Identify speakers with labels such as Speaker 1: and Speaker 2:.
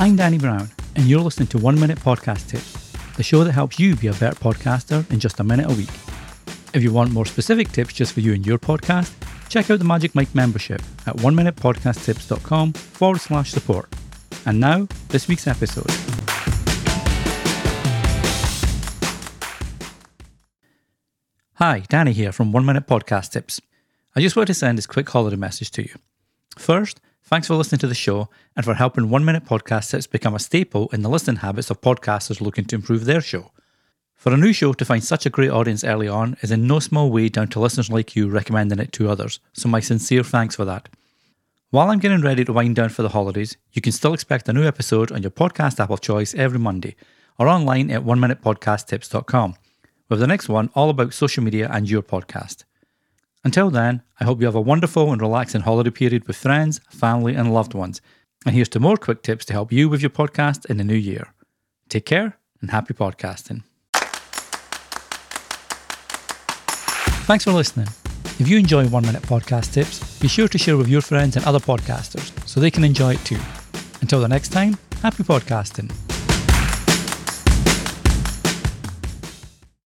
Speaker 1: I'm Danny Brown, and you're listening to One Minute Podcast Tips, the show that helps you be a better podcaster in just a minute a week. If you want more specific tips just for you and your podcast, check out the Magic Mike membership at oneminutepodcasttips.com forward slash support. And now, this week's episode. Hi, Danny here from One Minute Podcast Tips. I just wanted to send this quick holiday message to you. First, thanks for listening to the show and for helping One Minute Podcast Tips become a staple in the listening habits of podcasters looking to improve their show. For a new show to find such a great audience early on is in no small way down to listeners like you recommending it to others, so my sincere thanks for that. While I'm getting ready to wind down for the holidays, you can still expect a new episode on your podcast app of choice every Monday or online at one minute podcast oneminutepodcasttips.com, with the next one all about social media and your podcast. Until then, I hope you have a wonderful and relaxing holiday period with friends, family, and loved ones. And here's to more quick tips to help you with your podcast in the new year. Take care and happy podcasting. Thanks for listening. If you enjoy One Minute Podcast Tips, be sure to share with your friends and other podcasters so they can enjoy it too. Until the next time, happy podcasting.